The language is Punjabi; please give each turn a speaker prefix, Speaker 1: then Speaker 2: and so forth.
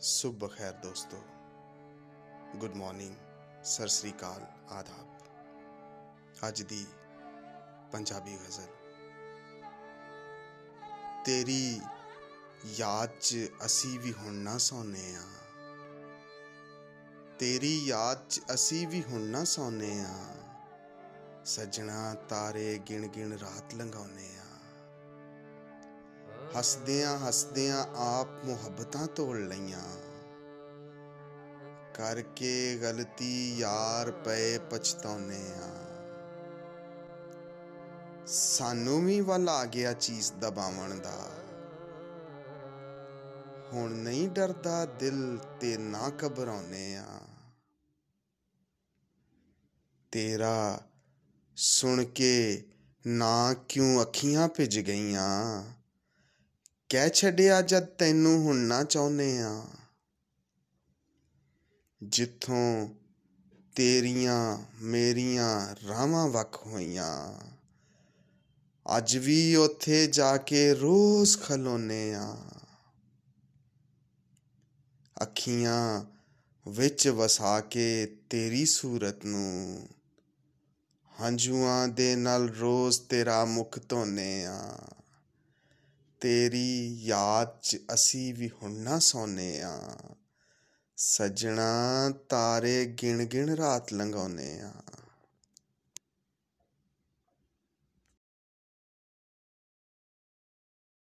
Speaker 1: ਸੁਬਹ ਖੈਰ ਦੋਸਤੋ। ਗੁੱਡ ਮਾਰਨਿੰਗ ਸਤਿ ਸ੍ਰੀ ਅਕਾਲ, ਆਦਾਬ। ਅੱਜ ਦੀ ਪੰਜਾਬੀ ਗਜ਼ਲ। ਤੇਰੀ ਯਾਦ 'ਚ ਅਸੀਂ ਵੀ ਹੁਣ ਨਾ ਸੌਂਨੇ ਆ। ਤੇਰੀ ਯਾਦ 'ਚ ਅਸੀਂ ਵੀ ਹੁਣ ਨਾ ਸੌਂਨੇ ਆ। ਸਜਣਾ ਤਾਰੇ ਗਿਣ ਗਿਣ ਰਾਤ ਲੰਘਾਉਨੇ ਆ। ਹੱਸਦਿਆਂ ਹੱਸਦਿਆਂ ਆਪ ਮੁਹੱਬਤਾਂ ਤੋੜ ਲਈਆਂ। ਕਰਕੇ ਗਲਤੀ ਯਾਰ ਪਏ ਪਛਤਾਉਨੇ ਆ ਸਾਨੂੰ ਵੀ ਵੱਲ ਆ ਗਿਆ ਚੀਜ਼ ਦਬਾਵਣ ਦਾ। ਹੁਣ ਨਹੀਂ ਡਰਦਾ ਦਿਲ ਤੇ ਨਾ ਘਬਰਾਉਨੇ ਆ ਤੇਰਾ ਸੁਣ ਕੇ ਨਾ ਕਿਉਂ ਅੱਖੀਆਂ ਭਿੱਜ ਗਈਆਂ? ਕਹਿ ਛੱਡਿਆ ਜਦ ਤੈਨੂੰ ਹੁਣ ਨਾ ਚਾਹੁੰਨੇ ਆ। ਜਿੱਥੋਂ ਤੇਰੀਆਂ ਮੇਰੀਆਂ ਰਾਵਾਂ ਵੱਖ ਹੋਈਆਂ, ਅੱਜ ਵੀ ਉੱਥੇ ਜਾ ਕੇ ਰੋਜ਼ ਖਲੋਨੇ ਆ। ਅੱਖੀਆਂ ਵਿੱਚ ਵਸਾ ਕੇ ਤੇਰੀ ਸੂਰਤ ਨੂੰ, ਹੰਝੂਆਂ ਦੇ ਨਾਲ ਰੋਜ਼ ਤੇਰਾ ਮੁਖ ਧੋਨੇ ਆ। ਤੇਰੀ ਯਾਦ 'ਚ ਅਸੀਂ ਵੀ ਹੁਣ ਨਾ ਸੌਂਨੇ ਆ। ਸਜਣਾ ਤਾਰੇ ਗਿਣ ਗਿਣ ਰਾਤ ਲੰਘਾਉਨੇ ਆ।